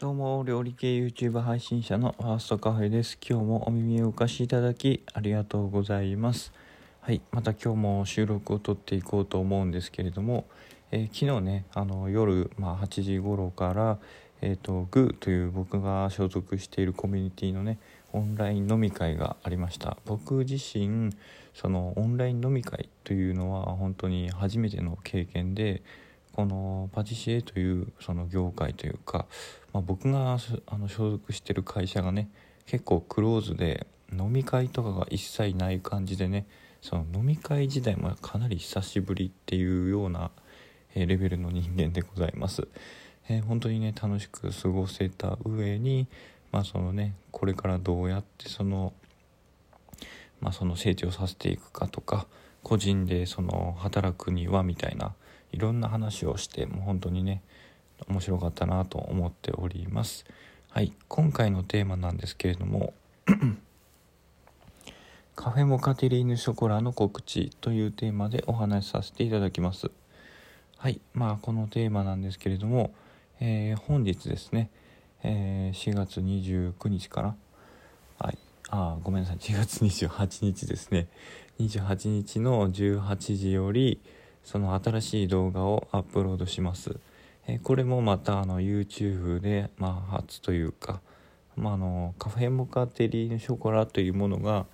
どうも、料理系 YouTube 配信者のファーストカフェです。今日もお耳をお貸しいただきありがとうございます。はい、また今日も収録を撮っていこうと思うんですけれども、えー、昨日ね、あの夜、まあ、8時頃から、えーと、グーという僕が所属しているコミュニティのね、オンライン飲み会がありました。僕自身、そのオンライン飲み会というのは本当に初めての経験で、このパティシエというその業界というか、まあ、僕があの所属してる会社がね結構クローズで飲み会とかが一切ない感じでねその飲み会自体もかなり久しぶりっていうような、レベルの人間でございます。えー、本当にね楽しく過ごせた上にまあそのねこれからどうやってそのまあその成長させていくかとか個人でその働くにはみたいないろんな話をしてもう本当にね面白かったなと思っております。はい今回のテーマなんですけれども カフェモカテリーヌショコラの告知というテーマでお話しさせていただきます。はいまあこのテーマなんですけれども、えー、本日ですね、えー、4月29日からはいあごめんなさい4月28日ですね。28日の18時よりその新しい動画をアップロードします。えこれもまたあの YouTube で、まあ、初というか、まあ、あのカフェモカテリーヌショコラというものが、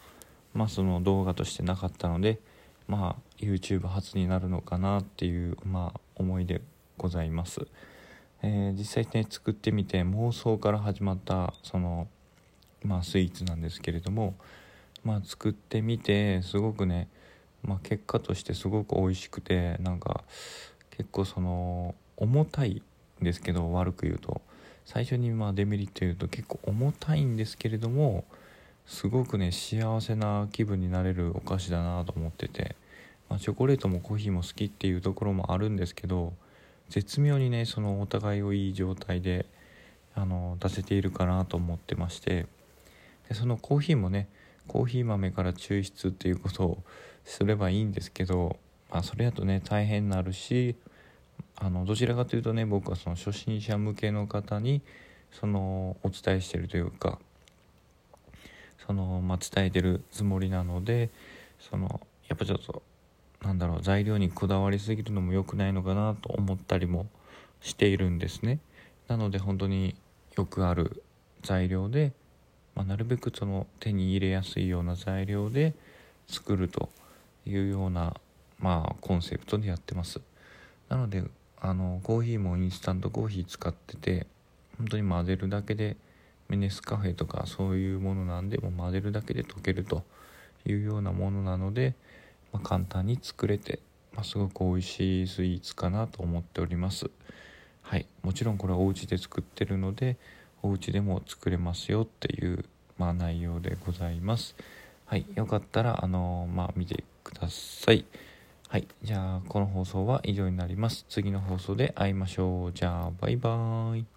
まあ、その動画としてなかったので、まあ、YouTube 初になるのかなっていう、まあ、思いでございます。えー、実際ね作ってみて妄想から始まったその、まあ、スイーツなんですけれども、まあ、作ってみてすごくねまあ、結果としてすごく美味しくてなんか結構その重たいんですけど悪く言うと。最初にまあデメリット言うと結構重たいんですけれどもすごくね幸せな気分になれるお菓子だなと思ってて、まあ、チョコレートもコーヒーも好きっていうところもあるんですけど絶妙にねそのお互いをいい状態であの出せているかなと思ってまして。でそのコーヒーもねコーヒー豆から抽出っていうことをすればいいんですけど、まあ、それだとね大変になるしあのどちらかというとね僕はその初心者向けの方にそのお伝えしてるというかその、まあ、伝えてるつもりなのでそのやっぱちょっとなんだろう材料にこだわりすぎるのも良くないのかなと思ったりもしているんですね。なので本当によくある材料で、まあ、なるべくその手に入れやすいような材料で作るというような、まあ、コンセプトでやってます。なのであのコーヒーもインスタントコーヒー使ってて本当に混ぜるだけでメネスカフェとかそういうものなんでも混ぜるだけで溶けるというようなものなので、まあ、簡単に作れて、まあ、すごく美味しいスイーツかなと思っております。はい。もちろんこれはお家で作ってるのでお家でも作れますよっていう、まあ、内容でございますはいよかったらあの、まあ見てください。はい。じゃあ、この放送は以上になります。次の放送で会いましょう。じゃあ、バイバーイ。